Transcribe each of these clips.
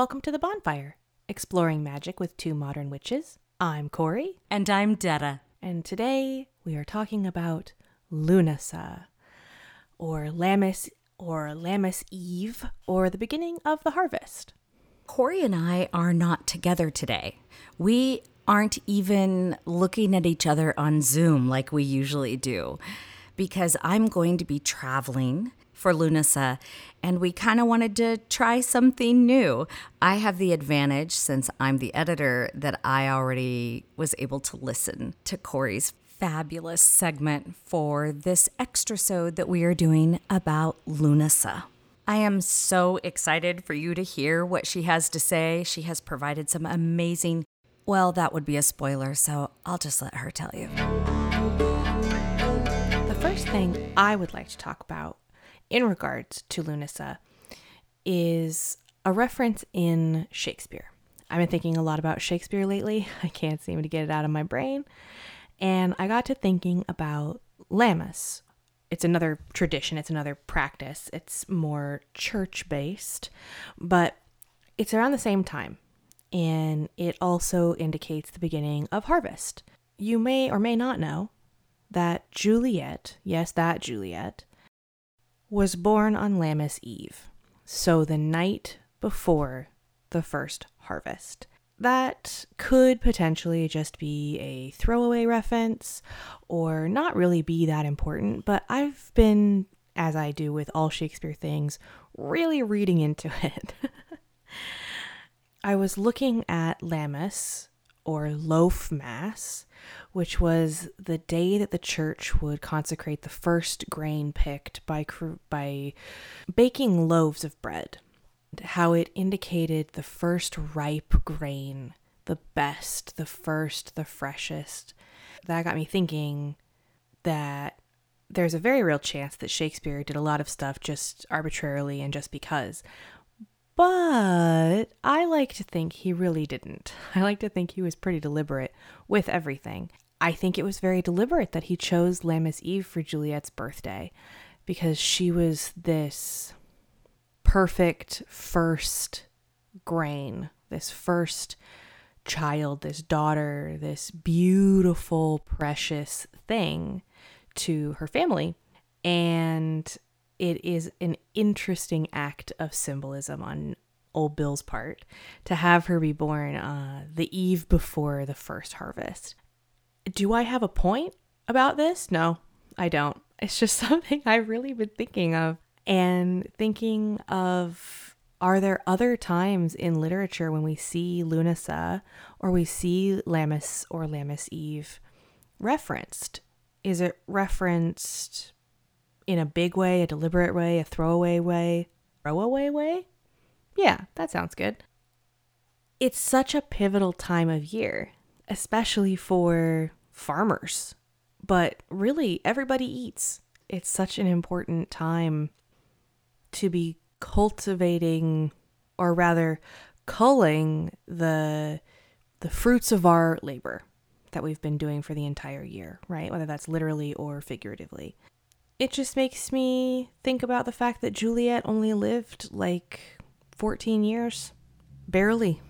Welcome to the bonfire, exploring magic with two modern witches. I'm Corey, And I'm Detta. and today we are talking about Lunasa, or Lammas, or Lammas Eve, or the beginning of the harvest. Corey and I are not together today. We aren't even looking at each other on Zoom like we usually do because I'm going to be traveling for Lunasa and we kind of wanted to try something new. I have the advantage since I'm the editor that I already was able to listen to Corey's fabulous segment for this extra sode that we are doing about Lunasa. I am so excited for you to hear what she has to say. She has provided some amazing, well, that would be a spoiler, so I'll just let her tell you. The first thing I would like to talk about in regards to Lunasa is a reference in Shakespeare. I've been thinking a lot about Shakespeare lately. I can't seem to get it out of my brain. And I got to thinking about Lammas. It's another tradition, it's another practice. It's more church based, but it's around the same time. And it also indicates the beginning of harvest. You may or may not know that Juliet, yes, that Juliet, was born on Lammas Eve, so the night before the first harvest. That could potentially just be a throwaway reference or not really be that important, but I've been, as I do with all Shakespeare things, really reading into it. I was looking at Lammas or Loaf Mass, which was the day that the church would consecrate the first grain picked by by baking loaves of bread. How it indicated the first ripe grain, the best, the first, the freshest. That got me thinking that there's a very real chance that Shakespeare did a lot of stuff just arbitrarily and just because. But I like to think he really didn't. I like to think he was pretty deliberate with everything. I think it was very deliberate that he chose Lammas Eve for Juliet's birthday because she was this perfect first grain, this first child, this daughter, this beautiful, precious thing to her family. And it is an interesting act of symbolism on old Bill's part to have her be born uh, the eve before the first harvest. Do I have a point about this? No, I don't. It's just something I've really been thinking of and thinking of are there other times in literature when we see Lunasa or we see Lammas or Lammas Eve referenced? Is it referenced in a big way, a deliberate way, a throwaway way, throwaway way? Yeah, that sounds good. It's such a pivotal time of year, especially for farmers, but really everybody eats. It's such an important time to be cultivating or rather culling the the fruits of our labor that we've been doing for the entire year, right? Whether that's literally or figuratively it just makes me think about the fact that Juliet only lived like 14 years, barely.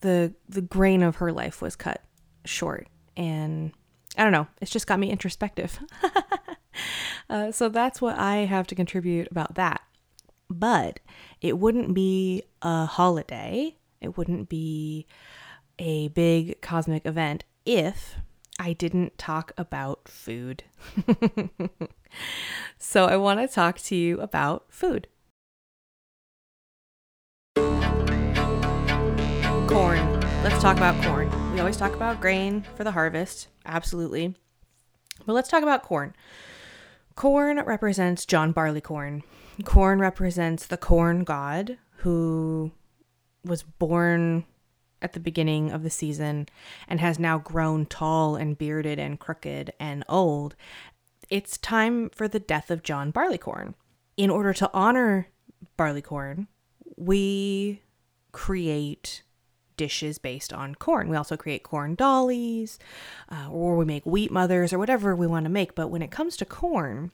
The the grain of her life was cut short and I don't know, it's just got me introspective. uh, so that's what I have to contribute about that. But it wouldn't be a holiday, it wouldn't be a big cosmic event if I didn't talk about food. so I want to talk to you about food. Corn. Let's talk about corn. We always talk about grain for the harvest, absolutely. But let's talk about corn. Corn represents John Barleycorn. Corn represents the corn god who was born at the beginning of the season and has now grown tall and bearded and crooked and old, it's time for the death of John Barleycorn. In order to honor Barleycorn, we create dishes based on corn. We also create corn dollies, uh, or we make wheat mothers, or whatever we want to make. But when it comes to corn,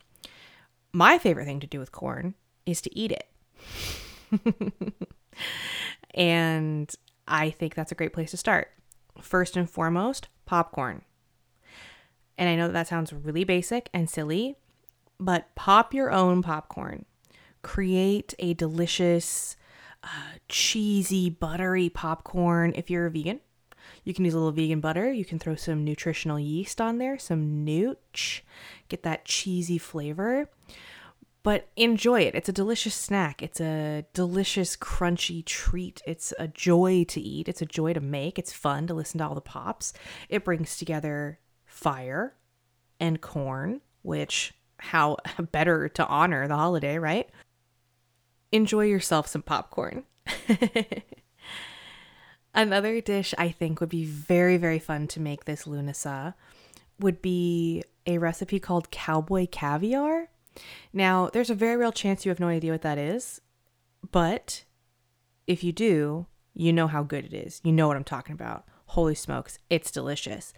my favorite thing to do with corn is to eat it. And I think that's a great place to start. First and foremost, popcorn. And I know that, that sounds really basic and silly, but pop your own popcorn. Create a delicious, uh, cheesy, buttery popcorn if you're a vegan. You can use a little vegan butter. You can throw some nutritional yeast on there, some nooch, get that cheesy flavor. But enjoy it. It's a delicious snack. It's a delicious, crunchy treat. It's a joy to eat. It's a joy to make. It's fun to listen to all the pops. It brings together fire and corn, which how better to honor the holiday, right? Enjoy yourself some popcorn. Another dish I think would be very, very fun to make this Lunasa would be a recipe called cowboy caviar. Now, there's a very real chance you have no idea what that is, but if you do, you know how good it is. You know what I'm talking about. Holy smokes, it's delicious.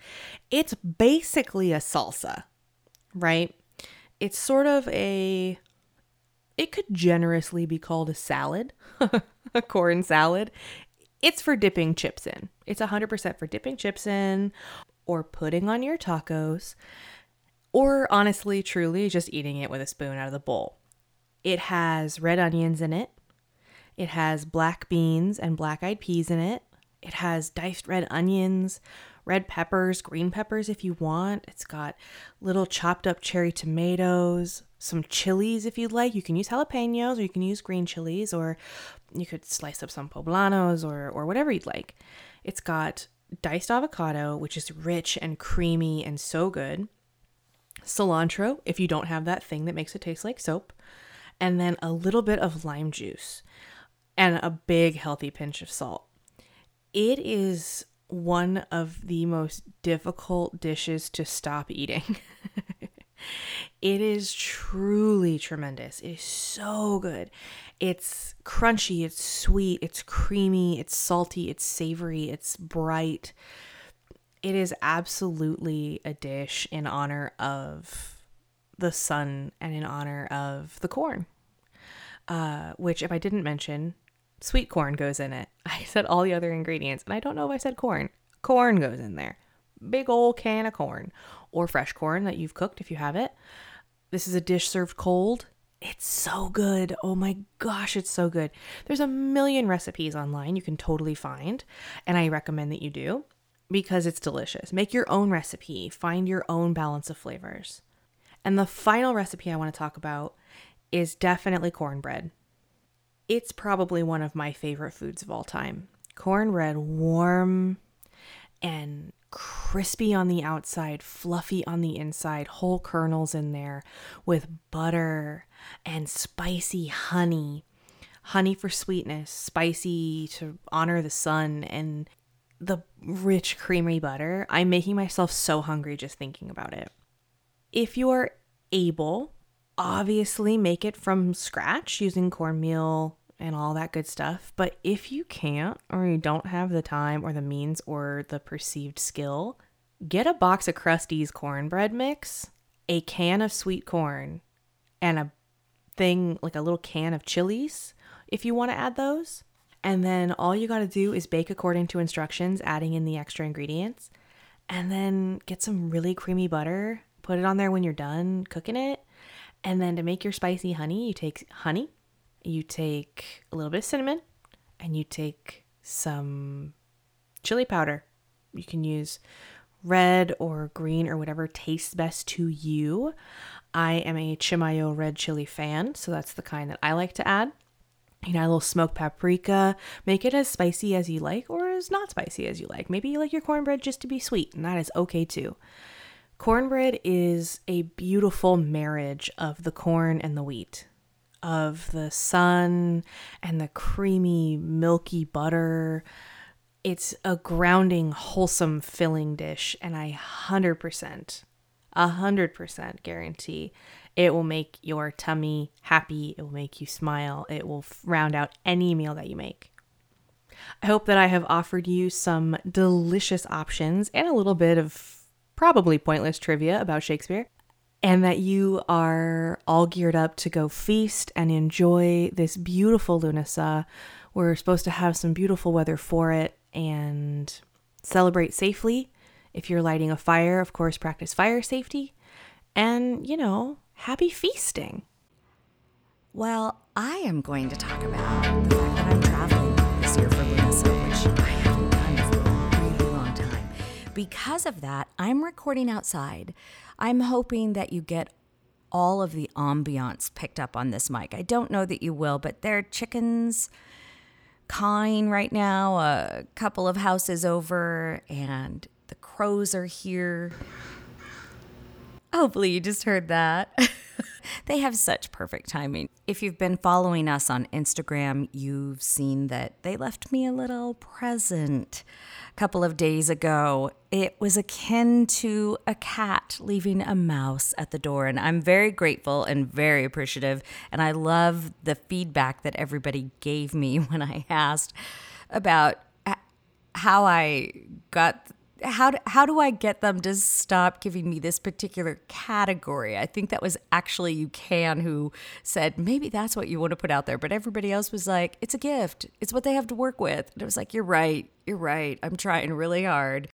It's basically a salsa, right? It's sort of a it could generously be called a salad, a corn salad it's for dipping chips in. It's 100% for dipping chips in or putting on your tacos or honestly, truly just eating it with a spoon out of the bowl. It has red onions in it. It has black beans and black eyed peas in it. It has diced red onions, red peppers, green peppers if you want. It's got little chopped up cherry tomatoes, some chilies if you'd like. You can use jalapenos or you can use green chilies or you could slice up some poblanos or or whatever you'd like. It's got diced avocado, which is rich and creamy and so good. Cilantro, if you don't have that thing that makes it taste like soap, and then a little bit of lime juice and a big healthy pinch of salt. It is one of the most difficult dishes to stop eating. it is truly tremendous. It is so good. It's crunchy, it's sweet, it's creamy, it's salty, it's savory, it's bright. It is absolutely a dish in honor of the sun and in honor of the corn. Uh, which, if I didn't mention, sweet corn goes in it. I said all the other ingredients, and I don't know if I said corn. Corn goes in there. Big old can of corn or fresh corn that you've cooked if you have it. This is a dish served cold. It's so good. Oh my gosh, it's so good. There's a million recipes online you can totally find, and I recommend that you do because it's delicious. Make your own recipe, find your own balance of flavors. And the final recipe I want to talk about is definitely cornbread. It's probably one of my favorite foods of all time. Cornbread, warm and crispy on the outside, fluffy on the inside, whole kernels in there with butter and spicy honey. Honey for sweetness, spicy to honor the sun, and the rich, creamy butter. I'm making myself so hungry just thinking about it. If you're able, obviously make it from scratch using cornmeal, and all that good stuff. But if you can't, or you don't have the time, or the means, or the perceived skill, get a box of Krusteaz cornbread mix, a can of sweet corn, and a thing like a little can of chilies if you want to add those. And then all you got to do is bake according to instructions, adding in the extra ingredients. And then get some really creamy butter, put it on there when you're done cooking it. And then to make your spicy honey, you take honey, you take a little bit of cinnamon and you take some chili powder. You can use red or green or whatever tastes best to you. I am a Chimayo red chili fan, so that's the kind that I like to add. You know, a little smoked paprika. Make it as spicy as you like or as not spicy as you like. Maybe you like your cornbread just to be sweet, and that is okay too. Cornbread is a beautiful marriage of the corn and the wheat of the sun and the creamy, milky butter. It's a grounding, wholesome, filling dish, and I 100%, 100% guarantee it will make your tummy happy. It will make you smile. It will round out any meal that you make. I hope that I have offered you some delicious options and a little bit of probably pointless trivia about Shakespeare and that you are all geared up to go feast and enjoy this beautiful Lunasa We're supposed to have some beautiful weather for it and celebrate safely. If you're lighting a fire, of course, practice fire safety. And, you know, happy feasting. Well, I am going to talk about the fact that I'm traveling this year for Lunasa, which I haven't done for a really long time. Because of that, I'm recording outside. I'm hoping that you get all of the ambiance picked up on this mic. I don't know that you will, but there are chickens cawing right now, a couple of houses over, and the crows are here. Hopefully, you just heard that. they have such perfect timing. If you've been following us on Instagram, you've seen that they left me a little present a couple of days ago. It was akin to a cat leaving a mouse at the door, and I'm very grateful and very appreciative. And I love the feedback that everybody gave me when I asked about how I got how do, how do I get them to stop giving me this particular category? I think that was actually you can who said maybe that's what you want to put out there, but everybody else was like, it's a gift. It's what they have to work with. And it was like, you're right. You're right. I'm trying really hard.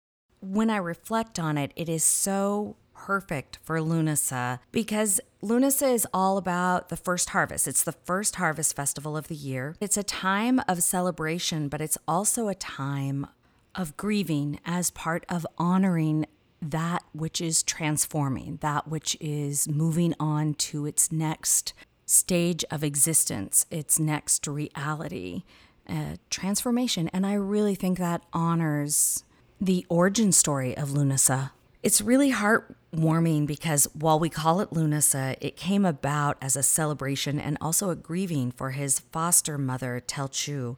When I reflect on it, it is so perfect for Lunasa because Lunasa is all about the first harvest. It's the first harvest festival of the year. It's a time of celebration, but it's also a time of grieving as part of honoring that which is transforming, that which is moving on to its next stage of existence, its next reality, uh, transformation. And I really think that honors the origin story of Lunasa. It's really heartwarming because while we call it Lunasa, it came about as a celebration and also a grieving for his foster mother, Tailtiu,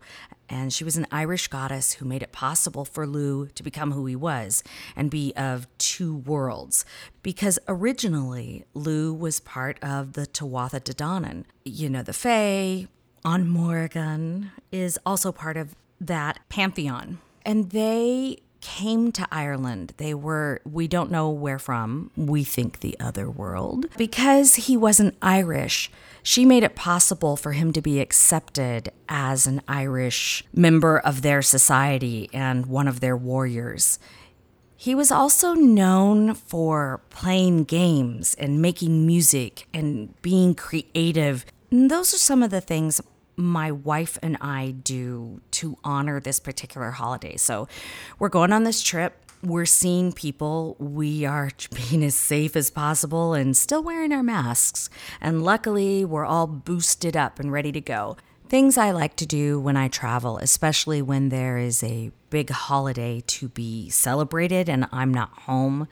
and she was an Irish goddess who made it possible for Lugh to become who he was and be of two worlds. Because originally, Lugh was part of the Tuatha De Danann. You know, the Fae, on Morgan is also part of that pantheon. And they came to Ireland. They were, we don't know where from, we think the other world. Because he wasn't Irish, she made it possible for him to be accepted as an Irish member of their society and one of their warriors. He was also known for playing games and making music and being creative. And those are some of the things my wife and I do to honor this particular holiday. So we're going on this trip we're seeing people. We are being as safe as possible and still wearing our masks. And luckily, we're all boosted up and ready to go. Things I like to do when I travel, especially when there is a big holiday to be celebrated and I'm not home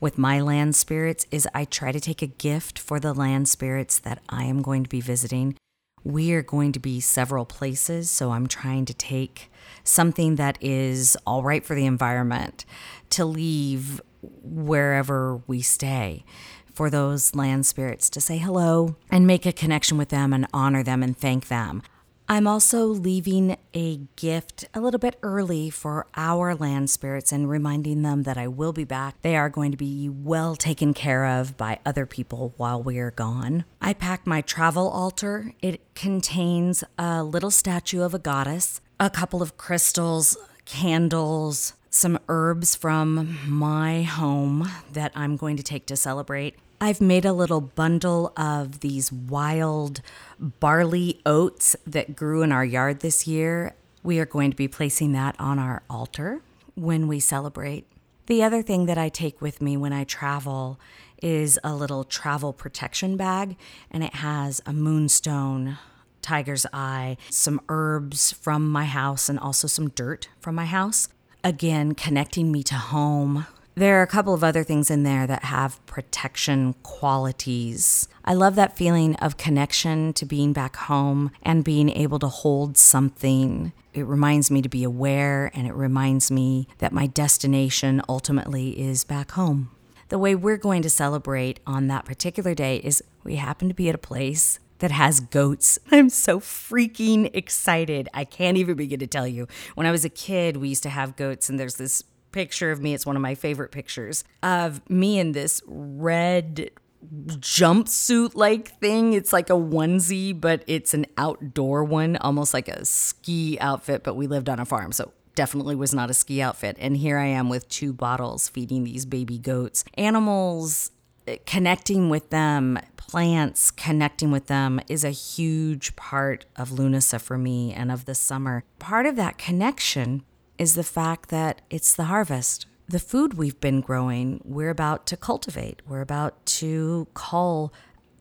with my land spirits, is I try to take a gift for the land spirits that I am going to be visiting. We are going to be several places, so I'm trying to take something that is all right for the environment to leave wherever we stay for those land spirits to say hello and make a connection with them and honor them and thank them. I'm also leaving a gift a little bit early for our land spirits and reminding them that I will be back. They are going to be well taken care of by other people while we are gone. I pack my travel altar. It contains a little statue of a goddess, a couple of crystals, candles, some herbs from my home that I'm going to take to celebrate. I've made a little bundle of these wild barley oats that grew in our yard this year. We are going to be placing that on our altar when we celebrate. The other thing that I take with me when I travel is a little travel protection bag, and it has a moonstone, tiger's eye, some herbs from my house, and also some dirt from my house again, connecting me to home. There are a couple of other things in there that have protection qualities. I love that feeling of connection to being back home and being able to hold something. It reminds me to be aware and it reminds me that my destination ultimately is back home. The way we're going to celebrate on that particular day is we happen to be at a place that has goats. I'm so freaking excited. I can't even begin to tell you. When I was a kid, we used to have goats, and there's this picture of me. It's one of my favorite pictures of me in this red jumpsuit like thing. It's like a onesie, but it's an outdoor one, almost like a ski outfit. But we lived on a farm, so definitely was not a ski outfit. And here I am with two bottles feeding these baby goats. Animals, eh, connecting with them, plants, connecting with them is a huge part of Lunasa for me and of the summer. Part of that connection is the fact that it's the harvest the food we've been growing, we're about to cultivate, we're about to cull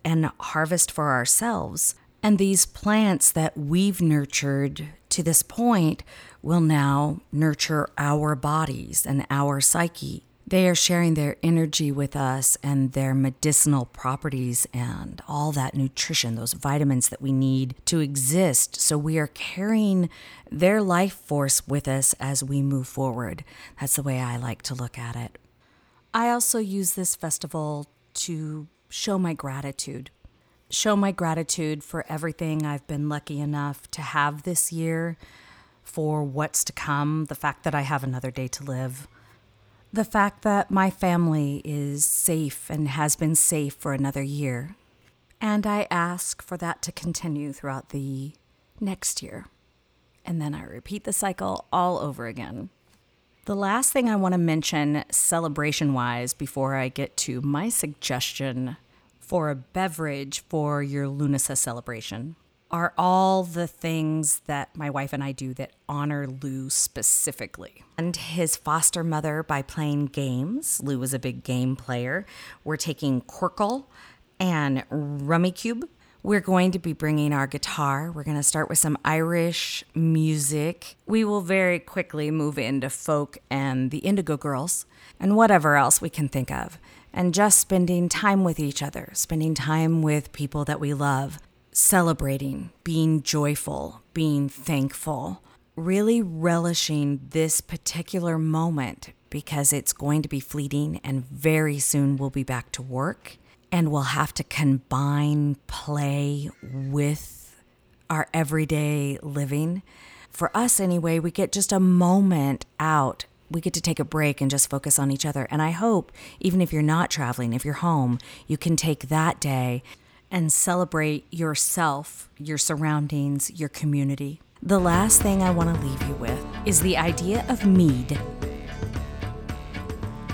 and harvest for ourselves. And these plants that we've nurtured to this point will now nurture our bodies and our psyche. They are sharing their energy with us and their medicinal properties and all that nutrition, those vitamins that we need to exist. So we are carrying their life force with us as we move forward. That's the way I like to look at it. I also use this festival to show my gratitude. Show my gratitude for everything I've been lucky enough to have this year, for what's to come, the fact that I have another day to live the fact that my family is safe and has been safe for another year. And I ask for that to continue throughout the next year. And then I repeat the cycle all over again. The last thing I want to mention, celebration wise, before I get to my suggestion for a beverage for your Lunasa celebration, are all the things that my wife and I do that honor Lugh specifically. And his foster mother by playing games. Lugh was a big game player. We're taking Qwirkle and Rummikub. We're going to be bringing our guitar. We're going to start with some Irish music. We will very quickly move into folk and the Indigo Girls and whatever else we can think of. And just spending time with each other, spending time with people that we love celebrating, being joyful, being thankful, really relishing this particular moment because it's going to be fleeting and very soon we'll be back to work and we'll have to combine play with our everyday living. For us, anyway, we get just a moment out. We get to take a break and just focus on each other. And I hope, even if you're not traveling, if you're home, you can take that day and celebrate yourself, your surroundings, your community. The last thing I want to leave you with is the idea of mead.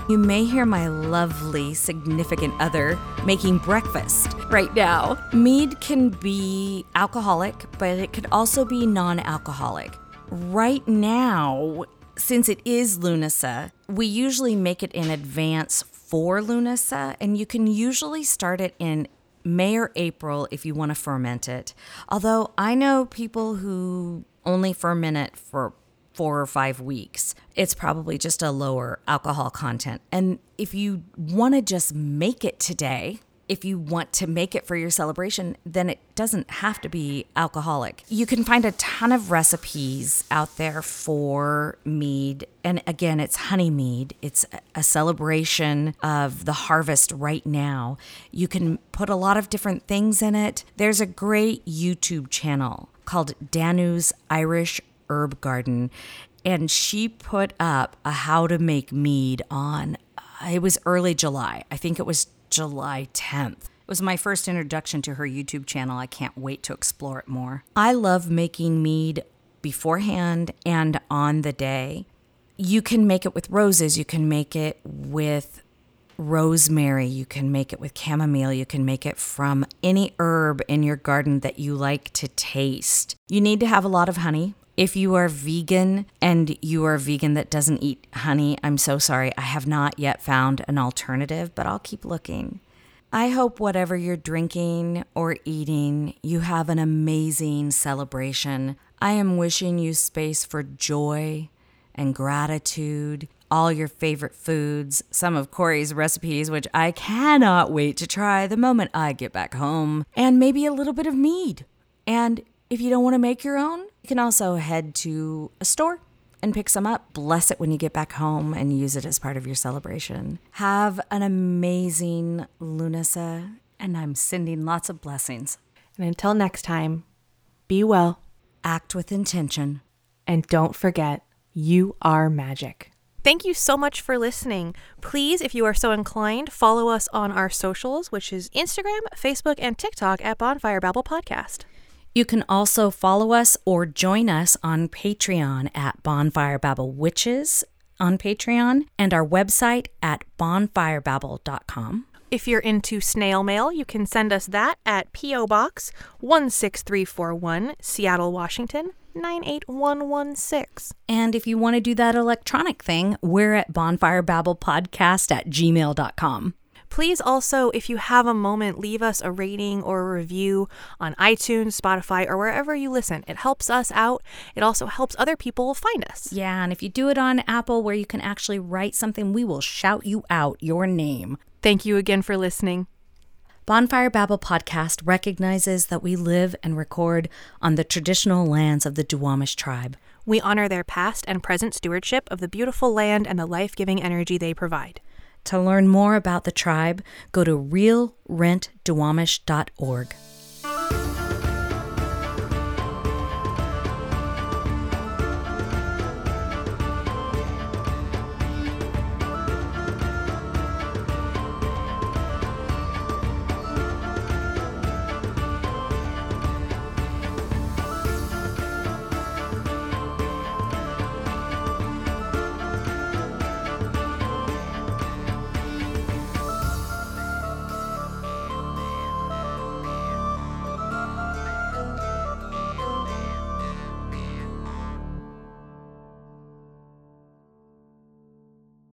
You may hear my lovely significant other making breakfast right now. Mead can be alcoholic, but it could also be non alcoholic. Right now, since it is Lunasa, we usually make it in advance for Lunasa, and you can usually start it in May or April if you want to ferment it. Although I know people who only ferment it for four or five weeks. It's probably just a lower alcohol content. And if you want to just make it today, if you want to make it for your celebration, then it doesn't have to be alcoholic. You can find a ton of recipes out there for mead. And again, it's honey mead, it's a celebration of the harvest right now. You can put a lot of different things in it. There's a great YouTube channel called Danu's Irish Herb Garden. And she put up a how to make mead on, uh, it was early July. I think it was July 10th. It was my first introduction to her YouTube channel. I can't wait to explore it more. I love making mead beforehand and on the day. You can make it with roses, you can make it with rosemary, you can make it with chamomile, you can make it from any herb in your garden that you like to taste. You need to have a lot of honey. If you are vegan and you are vegan that doesn't eat honey, I'm so sorry. I have not yet found an alternative, but I'll keep looking. I hope whatever you're drinking or eating, you have an amazing celebration. I am wishing you space for joy and gratitude, all your favorite foods, some of Corey's recipes, which I cannot wait to try the moment I get back home, and maybe a little bit of mead. And if you don't want to make your own, you can also head to a store and pick some up. Bless it when you get back home and use it as part of your celebration. Have an amazing Lunasa, and I'm sending lots of blessings. And until next time, be well Act with intention. and don't forget you are magic. Thank you so much for listening. Please, if you are so inclined, follow us on our socials, which is Instagram, Facebook, and TikTok at Bonfire Babble Podcast. You can also follow us or join us on Patreon at Bonfire Babble Witches on Patreon and our website at bonfirebabble.com. If you're into snail mail, you can send us that at P.O. Box 16341, Seattle, Washington 98116. And if you want to do that electronic thing, we're at bonfirebabblepodcast at gmail.com. Please also, if you have a moment, leave us a rating or a review on iTunes, Spotify, or wherever you listen. It helps us out. It also helps other people find us. Yeah, and if you do it on Apple where you can actually write something, we will shout you out your name. Thank you again for listening. Bonfire Babble podcast recognizes that we live and record on the traditional lands of the Duwamish tribe. We honor their past and present stewardship of the beautiful land and the life giving energy they provide. To learn more about the tribe, go to realrentduwamish.org.